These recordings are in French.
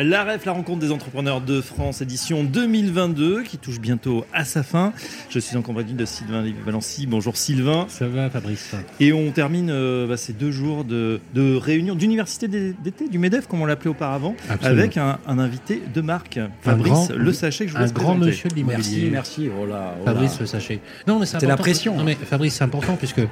La REF, la rencontre des entrepreneurs de France, édition 2022, qui touche bientôt à sa fin. Je suis en compagnie de Sylvain Valency. Bonjour Sylvain. Ça va Fabrice. Et on termine euh, bah, ces deux jours de, réunion d'université d'été, du MEDEF, comme on l'appelait auparavant, avec un, invité de marque, Fabrice Le Sachet, que je vous Un grand monsieur de l'immobilier. Merci, merci. Oh là, oh Fabrice Le Sachet. Non, mais c'est la pression. Non, mais Fabrice, c'est important puisque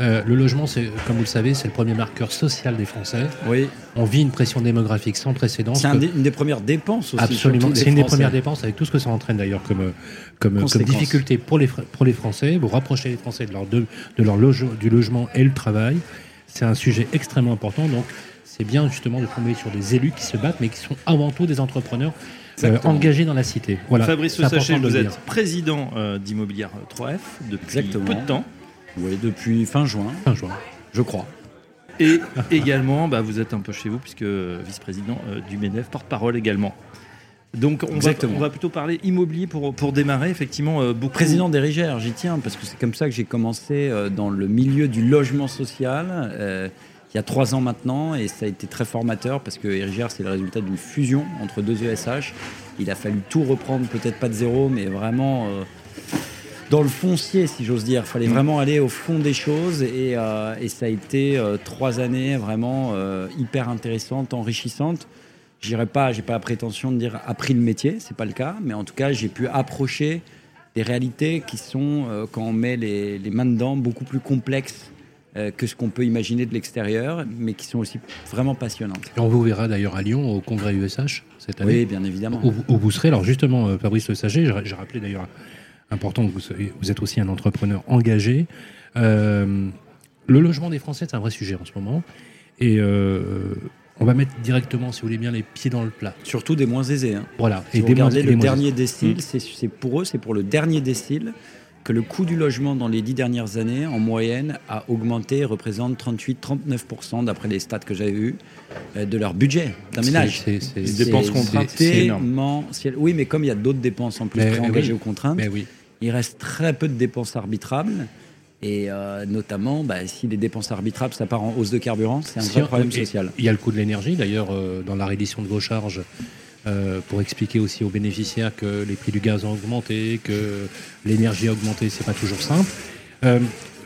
euh, le logement, c'est, comme vous le savez, c'est le premier marqueur social des Français. Oui. On vit une pression démographique sans précédent. C'est une des premières dépenses aussi. Absolument. C'est une des premières dépenses avec tout ce que ça entraîne d'ailleurs comme, comme, comme, difficulté pour les, pour les Français. Vous rapprochez les Français de leur, de, leur du logement et le travail. C'est un sujet extrêmement important. Donc, c'est bien justement de tomber sur des élus qui se battent, mais qui sont avant tout des entrepreneurs euh, engagés dans la cité. Voilà. Fabrice Sachet, vous êtes président euh, d'Immobilière 3F depuis peu de temps. Oui, depuis fin juin. Fin juin. Je crois. Et également, bah, vous êtes un peu chez vous, puisque vice-président euh, du MEDEF, porte-parole également. Donc on va, on va, plutôt parler immobilier pour, pour démarrer, effectivement. Euh, beaucoup... Président d'Erigère, j'y tiens, parce que c'est comme ça que j'ai commencé euh, dans le milieu du logement social, il y a trois ans maintenant, et ça a été très formateur, parce que Erigère, c'est le résultat d'une fusion entre deux ESH. Il a fallu tout reprendre, peut-être pas de zéro, mais vraiment dans le foncier, si j'ose dire. Il fallait mm. vraiment aller au fond des choses et, euh, ça a été euh, trois années vraiment euh, hyper intéressantes, enrichissantes. J'irai pas, j'ai pas la prétention de dire appris le métier, c'est pas le cas, mais en tout cas j'ai pu approcher des réalités qui sont, quand on met les, mains dedans, beaucoup plus complexes que ce qu'on peut imaginer de l'extérieur, mais qui sont aussi vraiment passionnantes. Et on vous verra d'ailleurs à Lyon au congrès USH cette année. Oui, bien évidemment. Où, vous serez. Alors justement, Fabrice Le Sager, j'ai rappelé d'ailleurs important que vous, vous êtes aussi un entrepreneur engagé. Euh, le logement des Français, c'est un vrai sujet en ce moment. Et euh, on va mettre directement, si vous voulez bien, les pieds dans le plat. Surtout des moins aisés. Hein. Voilà. et vous regardez le dernier décile, mmh. c'est pour eux, c'est pour le dernier décile que le coût du logement dans les dix dernières années, en moyenne, a augmenté et représente 38-39% d'après les stats que j'avais eus de leur budget d'un ménage. C'est des dépenses contraintées. Oui, mais comme il y a d'autres dépenses en plus engagées aux contraintes, mais oui il reste très peu de dépenses arbitrables. Et euh, notamment, bah, si les dépenses arbitrables, ça part en hausse de carburant, c'est un vrai problème social. Il y a le coût de l'énergie, d'ailleurs, euh, dans la reddition de vos charges, euh, pour expliquer aussi aux bénéficiaires que les prix du gaz ont augmenté, que l'énergie a augmenté, c'est pas toujours simple.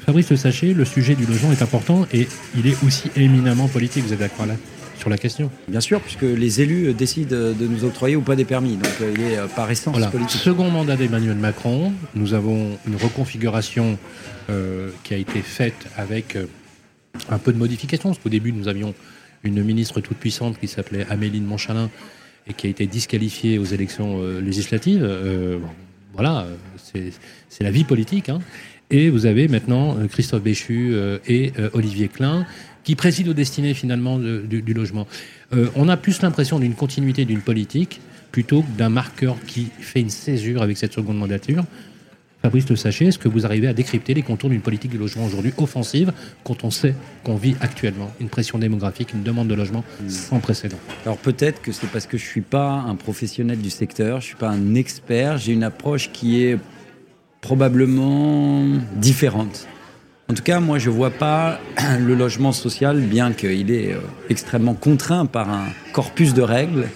Fabrice Le Sachet, le sujet du logement est important et il est aussi éminemment politique, vous êtes d'accord là? Sur la question. Bien sûr, puisque les élus euh, décident de nous octroyer ou pas des permis. Donc euh, il est euh, par essence politique. Second mandat d'Emmanuel Macron, nous avons une reconfiguration qui a été faite avec un peu de modifications. Parce qu'au début, nous avions une ministre toute puissante qui s'appelait Améline Montchalin et qui a été disqualifiée aux élections législatives. voilà, c'est la vie politique. Hein. Et vous avez maintenant Christophe Béchu et Olivier Klein qui préside aux destinées finalement du, logement. Euh, on a plus l'impression d'une continuité d'une politique plutôt que d'un marqueur qui fait une césure avec cette seconde mandature. Fabrice Le Sachet, est-ce que vous arrivez à décrypter les contours d'une politique du logement aujourd'hui offensive quand on sait qu'on vit actuellement une pression démographique, une demande de logement sans précédent? Alors peut-être que c'est parce que je ne suis pas un professionnel du secteur, je ne suis pas un expert, j'ai une approche qui est probablement différente. En tout cas, moi, je ne vois pas le logement social, bien qu'il est euh, extrêmement contraint par un corpus de règles,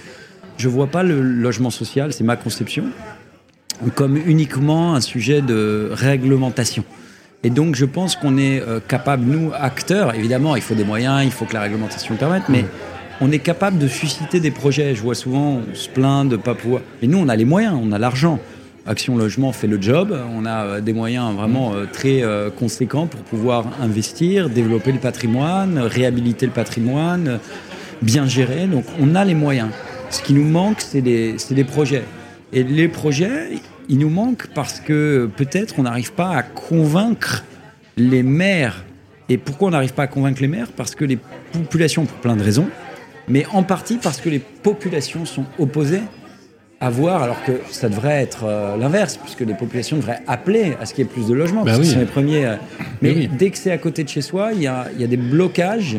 je ne vois pas le logement social, c'est ma conception, comme uniquement un sujet de réglementation. Et donc, je pense qu'on est euh, capable, nous, acteurs, évidemment, il faut des moyens, il faut que la réglementation le permette, mais on est capable de susciter des projets. Je vois souvent, on se plaint de ne pas pouvoir. Mais nous, on a les moyens, on a l'argent. Action Logement fait le job. On a euh, des moyens vraiment euh, très euh, conséquents pour pouvoir investir, développer le patrimoine, réhabiliter le patrimoine, bien gérer. Donc on a les moyens. Ce qui nous manque, c'est des, des projets. Et les projets, ils nous manquent parce que peut-être on n'arrive pas à convaincre les maires. Et pourquoi on n'arrive pas à convaincre les maires? Parce que les populations, pour plein de raisons, mais en partie parce que les populations sont opposées à voir, alors que ça devrait être euh, l'inverse, puisque les populations devraient appeler à ce qu'il y ait plus de logements, bah parce que sont les premiers. Euh, mais dès que c'est à côté de chez soi, il y a, y a, des blocages.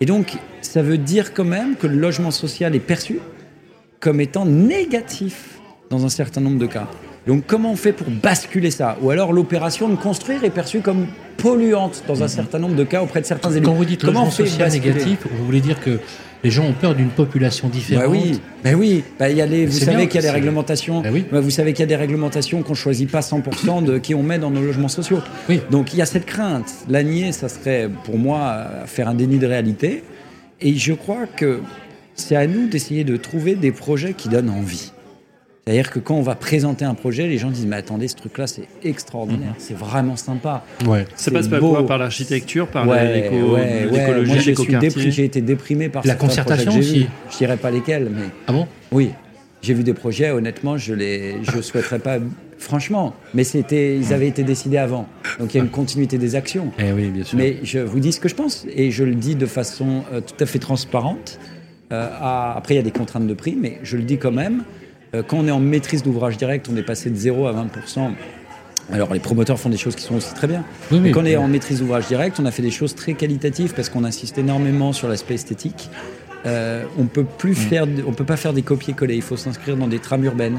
Et donc, ça veut dire quand même que le logement social est perçu comme étant négatif dans un certain nombre de cas. Donc comment on fait pour basculer ça? Ou alors l'opération de construire est perçue comme polluante dans un certain nombre de cas auprès de certains élus. Quand vous dites comment on fait social négatif, vous voulez dire que les gens ont peur d'une population différente. Bah oui, bah oui. Bah, y a les, vous savez qu'il y a des réglementations. Bah oui. Bah, vous savez qu'il y a des réglementations qu'on choisit pas 100% de qui on met dans nos logements sociaux. Oui. Donc il y a cette crainte. La nier, ça serait pour moi faire un déni de réalité. Et je crois que c'est à nous d'essayer de trouver des projets qui donnent envie. C'est-à-dire que quand on va présenter un projet, les gens disent Mais attendez, ce truc-là, c'est extraordinaire, mhm. c'est vraiment sympa. Ouais. Ça passe pas quoi Par l'architecture, par l'écologie, ouais, J'ai été déprimé par la concertation aussi. Je dirais pas lesquels, mais. Ah bon? Oui. J'ai vu des projets, honnêtement, je les, je souhaiterais pas, franchement, mais c'était, ils avaient été décidés avant. Donc il y a une continuité des actions. Eh oui, bien sûr. Mais je vous dis ce que je pense, et je le dis de façon euh, tout à fait transparente. Euh, après, il y a des contraintes de prix, mais je le dis quand même. Euh, quand on est en maîtrise d'ouvrage direct, on est passé de 0 à 20%. Alors les promoteurs font des choses qui sont aussi très bien. mais quand on est en maîtrise d'ouvrage direct, on a fait des choses très qualitatives parce qu'on insiste énormément sur l'aspect esthétique. Euh, on peut plus mm. faire, on peut pas faire des copier-coller. Il faut s'inscrire dans des trames urbaines.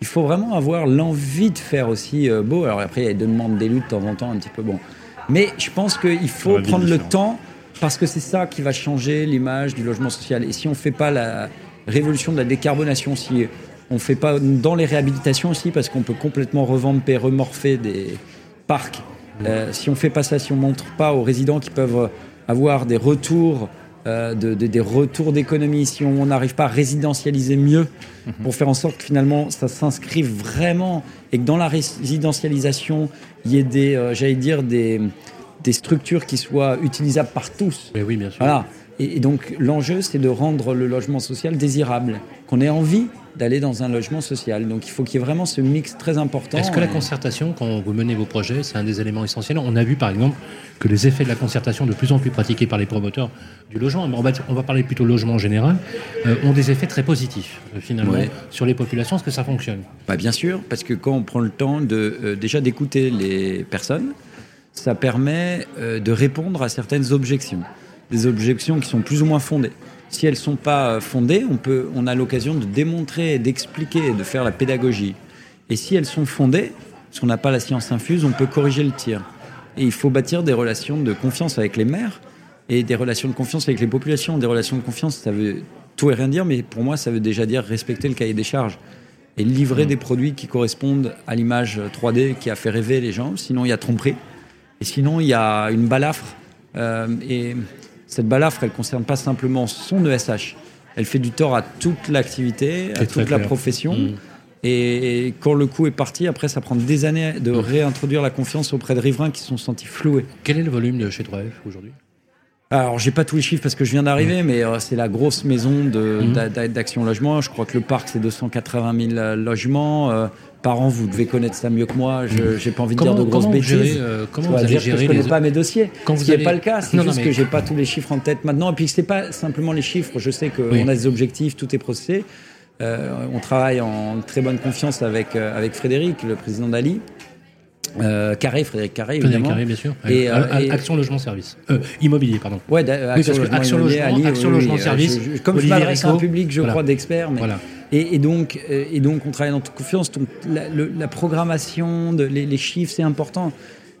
Il faut vraiment avoir l'envie de faire aussi euh, beau. Alors après, il y a des demandes d'élus de temps en temps, un petit peu bon. Mais je pense qu'il faut prendre le temps parce que c'est ça qui va changer l'image du logement social. Et si on ne fait pas la révolution de la décarbonation, si on fait pas dans les réhabilitations aussi parce qu'on peut complètement revendre et remorpher des parcs. Euh, si on fait pas ça, si on montre pas aux résidents qui peuvent avoir des retours euh, de, des retours d'économie, si on n'arrive pas à résidentialiser mieux mhm. pour faire en sorte que finalement ça s'inscrive vraiment et que dans la résidentialisation, il y ait des, euh, j'allais dire, des, des structures qui soient utilisables par tous. Mais oui, bien sûr. Voilà. Et, donc l'enjeu, c'est de rendre le logement social désirable, qu'on ait envie d'aller dans un logement social. Donc il faut qu'il y ait vraiment ce mix très important. Est-ce que la concertation, quand vous menez vos projets, c'est un des éléments essentiels? On a vu par exemple que les effets de la concertation de plus en plus pratiqués par les promoteurs du logement, on va, on va parler plutôt logement en général, euh, ont des effets très positifs euh, finalement sur les populations. Est-ce que ça fonctionne? Bah, Bien sûr, parce que quand on prend le temps de euh, déjà d'écouter les personnes, ça permet de répondre à certaines objections des objections qui sont plus ou moins fondées. Si elles ne sont pas fondées, on, peut, on a l'occasion de démontrer, d'expliquer, de faire la pédagogie. Et si elles sont fondées, parce qu'on n'a pas la science infuse, on peut corriger le tir. Et il faut bâtir des relations de confiance avec les maires et des relations de confiance avec les populations. Des relations de confiance, ça veut tout et rien dire, mais pour moi, ça veut déjà dire respecter le cahier des charges et livrer mmh. des produits qui correspondent à l'image 3D qui a fait rêver les gens. Sinon, il y a tromperie. Et sinon, il y a une balafre. Euh, et cette balafre, elle ne concerne pas simplement son ESH. Elle fait du tort à toute l'activité, à toute la profession. Mm. Et, quand le coup est parti, après, ça prend des années de mm. réintroduire la confiance auprès de riverains qui se sont sentis floués. Quel est le volume de chez 3F aujourd'hui? Alors, j'ai pas tous les chiffres parce que je viens d'arriver, mm. mais euh, c'est la grosse maison d'Action Logement. Je crois que le parc, c'est 280 000 logements. Euh, par an, vous devez connaître ça mieux que moi. Je n'ai pas envie de dire de grosses bêtises. Euh, comment vous allez gérer Je ne connais pas mes dossiers. Quand ce qui n'est pas le cas. C'est juste que j'ai pas tous les chiffres en tête maintenant. Et puis, ce n'est pas simplement les chiffres. Je sais qu'on a des objectifs, tout est processé. Euh, on travaille en très bonne confiance avec, euh, avec Frédéric, le président d'Ali. Euh, Carré, Frédéric Carré, évidemment. Carré, bien sûr. Et, Action Logement Service. immobilier, pardon. Ouais, Action, oui, Action Logement, Action Logement Service. comme je m'adresse à un public, je crois, d'experts. Mais... Voilà. Et, donc, euh, et donc, on travaille dans toute confiance. Donc, la, programmation, les, chiffres, c'est important.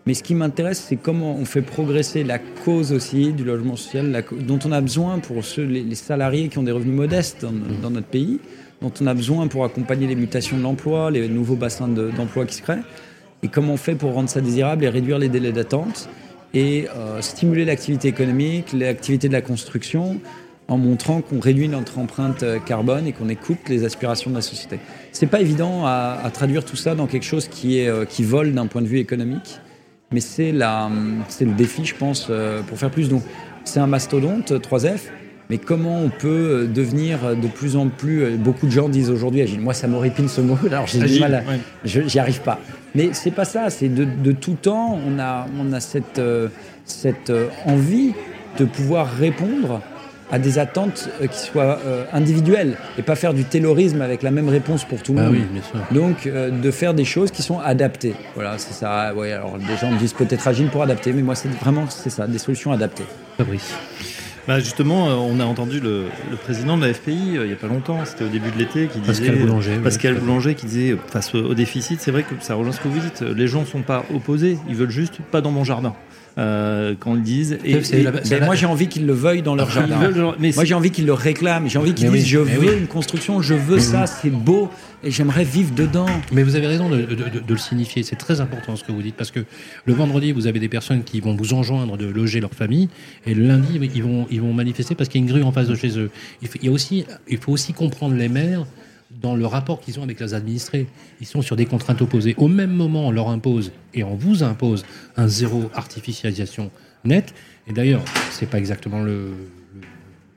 Mais ce qui m'intéresse, c'est comment on fait progresser la cause aussi du logement social, dont on a besoin pour ceux, les, salariés qui ont des revenus modestes dans, notre pays, dont on a besoin pour accompagner les mutations de l'emploi, les nouveaux bassins d'emploi qui se créent. Et comment on fait pour rendre ça désirable et réduire les délais d'attente et euh, stimuler l'activité économique, l'activité de la construction, en montrant qu'on réduit notre empreinte euh, carbone et qu'on écoute les aspirations de la société. C'est pas évident à, traduire tout ça dans quelque chose qui, est, euh, qui vole d'un point de vue économique, mais c'est le défi, je pense, euh, pour faire plus. Donc, c'est un mastodonte 3F, mais comment on peut devenir de plus en plus. Beaucoup de gens disent aujourd'hui agile. Moi, ça m'horripile ce mot, alors j'ai du mal. J'y arrive pas. Mais c'est pas ça, c'est de, de, tout temps, on a, on a cette, cette envie de pouvoir répondre à des attentes euh, qui soient euh, individuelles et pas faire du taylorisme avec la même réponse pour tout le ah monde. Donc euh, de faire des choses qui sont adaptées. Voilà, c'est ça. Ouais, alors des gens me disent peut-être agile pour adapter, mais moi c'est vraiment c'est ça, des solutions adaptées. Fabrice. Bah justement, on a entendu le, président de la FPI euh, il n'y a pas longtemps, c'était au début de l'été, qui disait Pascal Boulanger, Pascal Boulanger qui disait face au, déficit, c'est vrai que ça rejoint ce que vous dites. Les gens ne sont pas opposés, ils veulent juste pas dans mon jardin. Euh, qu'on le dise. Et, moi, j'ai envie qu'ils le veuillent dans leur ah, jardin. moi, j'ai envie qu'ils le réclament. J'ai envie qu'ils disent Je veux une construction, je veux ça, c'est beau et j'aimerais vivre dedans. Mais vous avez raison de, le signifier. C'est très important ce que vous dites parce que le vendredi, vous avez des personnes qui vont vous enjoindre de loger leur famille et le lundi, ils vont, ils vont manifester parce qu'il y a une grue en face de chez eux. Il, il, y a aussi, il faut aussi comprendre les maires dans le rapport qu'ils ont avec leurs administrés. Ils sont sur des contraintes opposées. Au même moment, on leur impose et on vous impose un zéro artificialisation nette. Et d'ailleurs, c'est pas exactement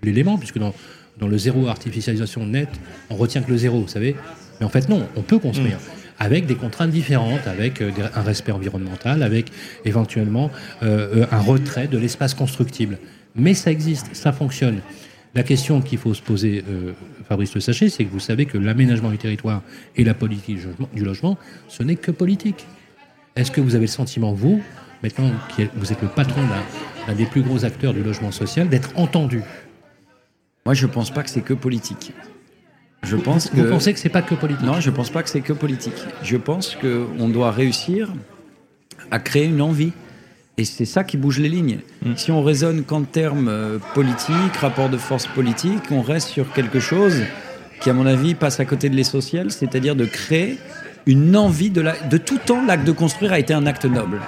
l'élément, puisque dans, dans le zéro artificialisation nette, on retient que le zéro, vous savez. Mais en fait, non, on peut construire. Mm. Avec des contraintes différentes, avec euh, un respect environnemental, avec éventuellement euh, un retrait de l'espace constructible. Mais ça existe, ça fonctionne. La question qu'il faut se poser, euh, Fabrice Le Sachet, c'est que vous savez que l'aménagement du territoire et la politique du logement, ce n'est que politique. Est-ce que vous avez le sentiment, vous, maintenant que vous êtes le patron d'un des plus gros acteurs du logement social, d'être entendu? Moi, je ne pense pas que c'est que politique. Je pense vous, que... vous pensez que c'est pas que politique? Non, je ne pense pas que c'est que politique. Je pense qu'on doit réussir à créer une envie et c'est ça qui bouge les lignes. Mm. Si on raisonne qu'en termes euh, politiques, rapport de force politique, on reste sur quelque chose qui, à mon avis, passe à côté de l'essentiel, c'est-à-dire de créer une envie de, la... de tout temps, l'acte de construire a été un acte noble.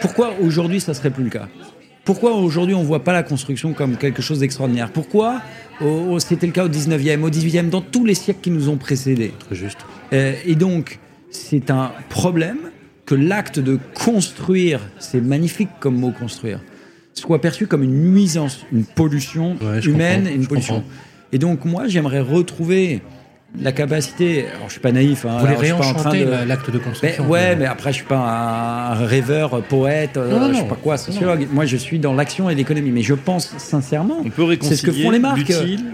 Pourquoi aujourd'hui ça serait plus le cas? Pourquoi aujourd'hui on ne voit pas la construction comme quelque chose d'extraordinaire? Pourquoi c'était le cas au 19e, au 18e, dans tous les siècles qui nous ont précédés? Très juste. Euh, et donc, c'est un problème que l'acte de construire, c'est magnifique comme mot construire, soit perçu comme une nuisance, une pollution humaine et une pollution. Et donc moi, j'aimerais retrouver la capacité. Alors, je suis pas naïf. Hein, Vous voulez réenchanter de... l'acte de construction. Mais, ouais, mais après, je suis pas un rêveur, poète, euh, je sais pas quoi, sociologue. Moi, je suis dans l'action et l'économie. Mais je pense sincèrement. On peut réconcilier ce que font les marques.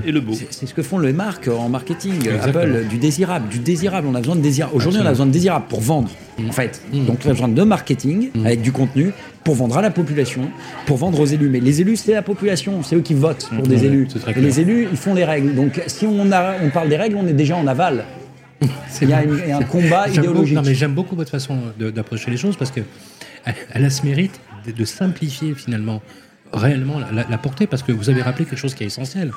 et le beau. C'est ce que font les marques en marketing. Apple, du désirable, du désirable. On a besoin de désirable. Aujourd'hui, on a besoin de désirable pour vendre. En fait, mm. donc on a besoin de marketing mm. avec du contenu pour vendre à la population, pour vendre aux élus. Mais les élus, c'est la population, c'est eux qui votent pour des élus. Et les élus, ils font les règles. Donc si on, a, on parle des règles, on est déjà en aval. Il y, a un combat idéologique. mais j'aime beaucoup votre façon d'approcher les choses parce que elle a ce mérite de, simplifier finalement réellement la, portée parce que vous avez rappelé quelque chose qui est essentiel.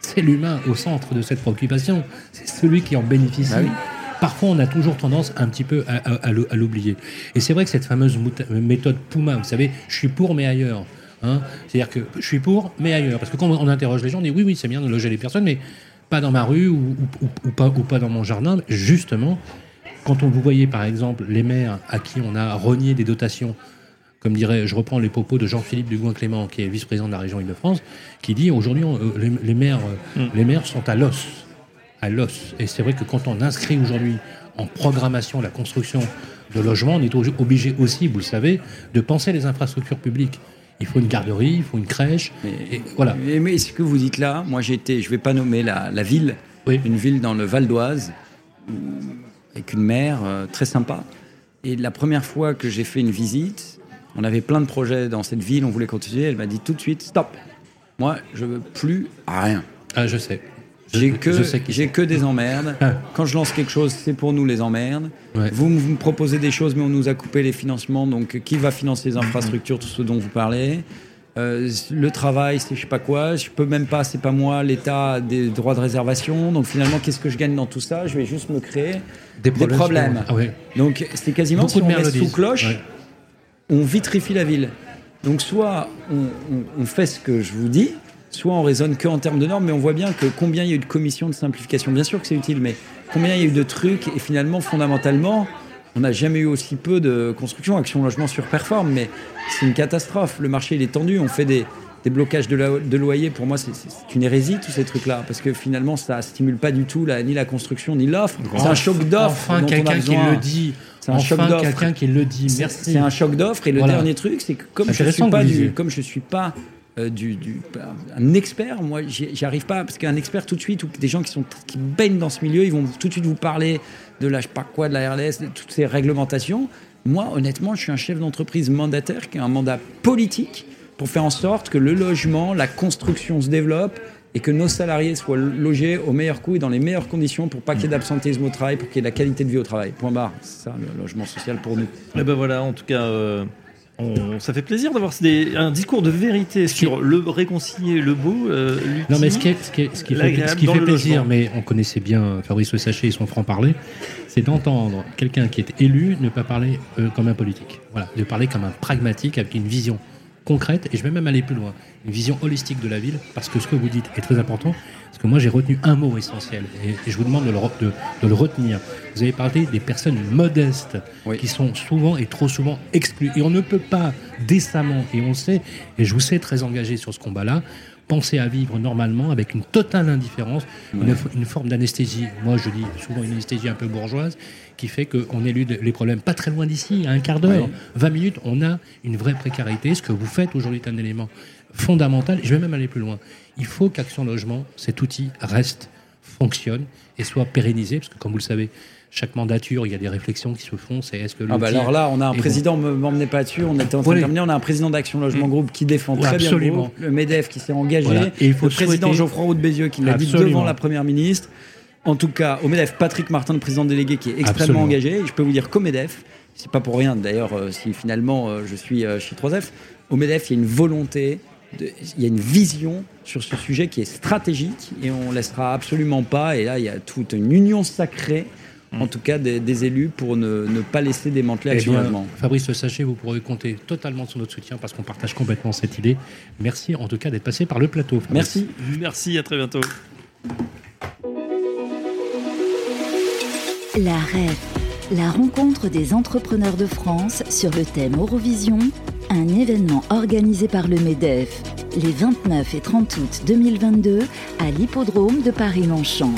C'est l'humain au centre de cette préoccupation. C'est celui qui en bénéficie. Ah Parfois, on a toujours tendance un petit peu à, l'oublier. Et c'est vrai que cette fameuse méthode Puma, vous savez, je suis pour mais ailleurs. Hein. C'est-à-dire que je suis pour mais ailleurs. Parce que quand on interroge les gens, on dit oui, oui, c'est bien de loger les personnes, mais pas dans ma rue ou, pas, ou pas dans mon jardin. Justement, quand on vous voyez par exemple les maires à qui on a renié des dotations, comme dirait, je reprends les propos de Jean-Philippe Dugouin-Clément, qui est vice-président de la région Île-de-France, qui dit aujourd'hui euh, les, maires, euh, mm. les maires sont à l'os à l'os. Et c'est vrai que quand on inscrit aujourd'hui en programmation la construction de logements, on est obligé aussi, vous le savez, de penser les infrastructures publiques. Il faut une garderie, il faut une crèche. et voilà. Mais, ce que vous dites là, moi j'ai été, je ne vais pas nommer la, ville, une ville dans le Val d'Oise, avec une mère euh, très sympa. Et la première fois que j'ai fait une visite, on avait plein de projets dans cette ville, on voulait continuer. Elle m'a dit tout de suite, stop. Moi, je veux plus rien. Ah, je sais. J'ai que, j'ai que des emmerdes. Ah. Quand je lance quelque chose, c'est pour nous les emmerdes. Vous, me proposez des choses, mais on nous a coupé les financements. Donc, qui va financer les infrastructures, tout ce dont vous parlez euh, le travail, c'est je sais pas quoi, je peux même pas, c'est pas moi, l'État des droits de réservation. Donc finalement, qu'est-ce que je gagne dans tout ça? Je vais juste me créer des problèmes. Ah donc c'est quasiment Beaucoup si on met sous cloche, on vitrifie la ville. Donc soit on, fait ce que je vous dis, soit on raisonne que en termes de normes, mais on voit bien que combien il y a eu de commissions de simplification. Bien sûr que c'est utile, mais combien il y a eu de trucs et finalement, fondamentalement, on n'a jamais eu aussi peu de construction. Action Logement surperforme, mais c'est une catastrophe. Le marché, il est tendu. On fait des, blocages de, de, loyer. Pour moi, c'est une hérésie, tous ces trucs-là. Parce que finalement, ça stimule pas du tout ni la construction, ni l'offre. C'est un choc d'offre. Enfin, quelqu'un qui le dit. C'est un choc d'offre. quelqu'un qui le dit. Merci. C'est un choc d'offre. Et le dernier truc, c'est que comme je suis pas du, comme je suis pas euh, un expert, moi, j'y arrive pas parce qu'un expert tout de suite ou des gens qui sont qui baignent dans ce milieu, ils vont tout de suite vous parler de la je sais pas quoi, de la RLS, de toutes ces réglementations. Moi, honnêtement, je suis un chef d'entreprise mandataire qui a un mandat politique pour faire en sorte que le logement, la construction se développe et que nos salariés soient logés au meilleur coût et dans les meilleures conditions pour pas qu'il y ait d'absentéisme au travail, pour qu'il y ait de la qualité de vie au travail. Point barre. C'est ça le logement social pour nous. Et eh ben voilà, en tout cas. Euh, ça fait plaisir d'avoir un discours de vérité sur le réconcilier, le beau, euh, Non, mais ce qui, ce qui, ce qui fait, ce qui fait plaisir, mais on connaissait bien Fabrice Sachet et son franc-parler, c'est d'entendre quelqu'un qui est élu ne pas parler euh, comme un politique. Voilà, de parler comme un pragmatique avec une vision concrète, et je vais même aller plus loin, une vision holistique de la ville, parce que ce que vous dites est très important, parce que moi j'ai retenu un mot essentiel, et, je vous demande de le, de, le, retenir. Vous avez parlé des personnes modestes, qui sont souvent et trop souvent exclues, et on ne peut pas décemment, et on sait, et je vous sais très engagé sur ce combat-là, penser à vivre normalement avec une totale indifférence, une, forme d'anesthésie. Moi, je dis souvent une anesthésie un peu bourgeoise qui fait qu'on élude les problèmes pas très loin d'ici, à un quart d'heure, 20 minutes. On a une vraie précarité. Ce que vous faites aujourd'hui est un élément fondamental. Je vais même aller plus loin. Il faut qu'Action Logement, cet outil, reste, fonctionne et soit pérennisé, parce que comme vous le savez, chaque mandature, il y a des réflexions qui se font. C'est est-ce que ah bah alors là, on a un président, ne m'emmenez pas dessus. On était en train de terminer. On a un président d'Action Logement mm. Groupe qui défend très bien le, groupe, le Medef qui s'est engagé, et il faut le président Geoffroy Roux de Bézieux qui l'a dit devant la première ministre. En tout cas, au Medef, Patrick Martin, le président délégué, qui est extrêmement engagé. Et je peux vous dire qu'au Medef, c'est pas pour rien d'ailleurs euh, si finalement euh, je suis euh, chez 3F, au Medef, il y a une volonté il y a une vision sur ce sujet qui est stratégique et on laissera absolument pas. Et là, il y a toute une union sacrée en mm. tout cas des, élus pour ne, pas laisser démanteler eh Action Fabrice Sachet, vous pourrez compter totalement sur notre soutien parce qu'on partage complètement cette idée. Merci en tout cas d'être passé par le plateau. Merci. Merci, à très bientôt. La REF, la rencontre des entrepreneurs de France sur le thème Eurovision, un événement organisé par le MEDEF les 29 et 30 août 2022 à l'hippodrome de Paris-Longchamp.